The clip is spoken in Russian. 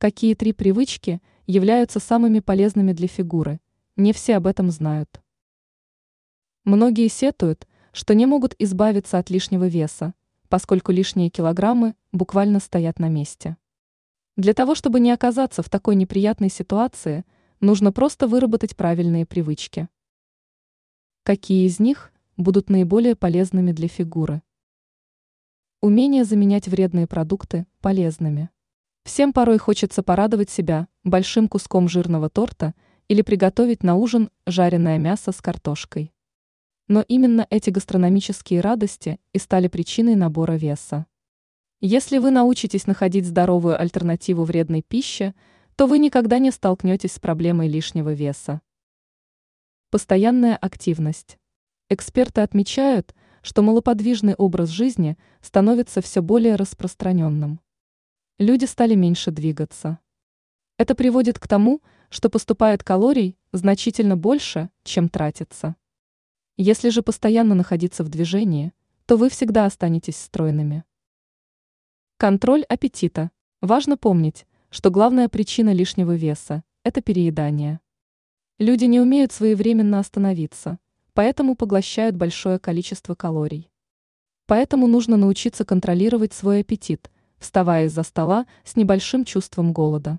Какие три привычки являются самыми полезными для фигуры? Не все об этом знают. Многие сетуют, что не могут избавиться от лишнего веса, поскольку лишние килограммы буквально стоят на месте. Для того, чтобы не оказаться в такой неприятной ситуации, нужно просто выработать правильные привычки. Какие из них будут наиболее полезными для фигуры? Умение заменять вредные продукты полезными. Всем порой хочется порадовать себя большим куском жирного торта или приготовить на ужин жареное мясо с картошкой. Но именно эти гастрономические радости и стали причиной набора веса. Если вы научитесь находить здоровую альтернативу вредной пище, то вы никогда не столкнетесь с проблемой лишнего веса. Постоянная активность. Эксперты отмечают, что малоподвижный образ жизни становится все более распространенным люди стали меньше двигаться. Это приводит к тому, что поступает калорий значительно больше, чем тратится. Если же постоянно находиться в движении, то вы всегда останетесь стройными. Контроль аппетита. Важно помнить, что главная причина лишнего веса – это переедание. Люди не умеют своевременно остановиться, поэтому поглощают большое количество калорий. Поэтому нужно научиться контролировать свой аппетит – вставая из-за стола с небольшим чувством голода.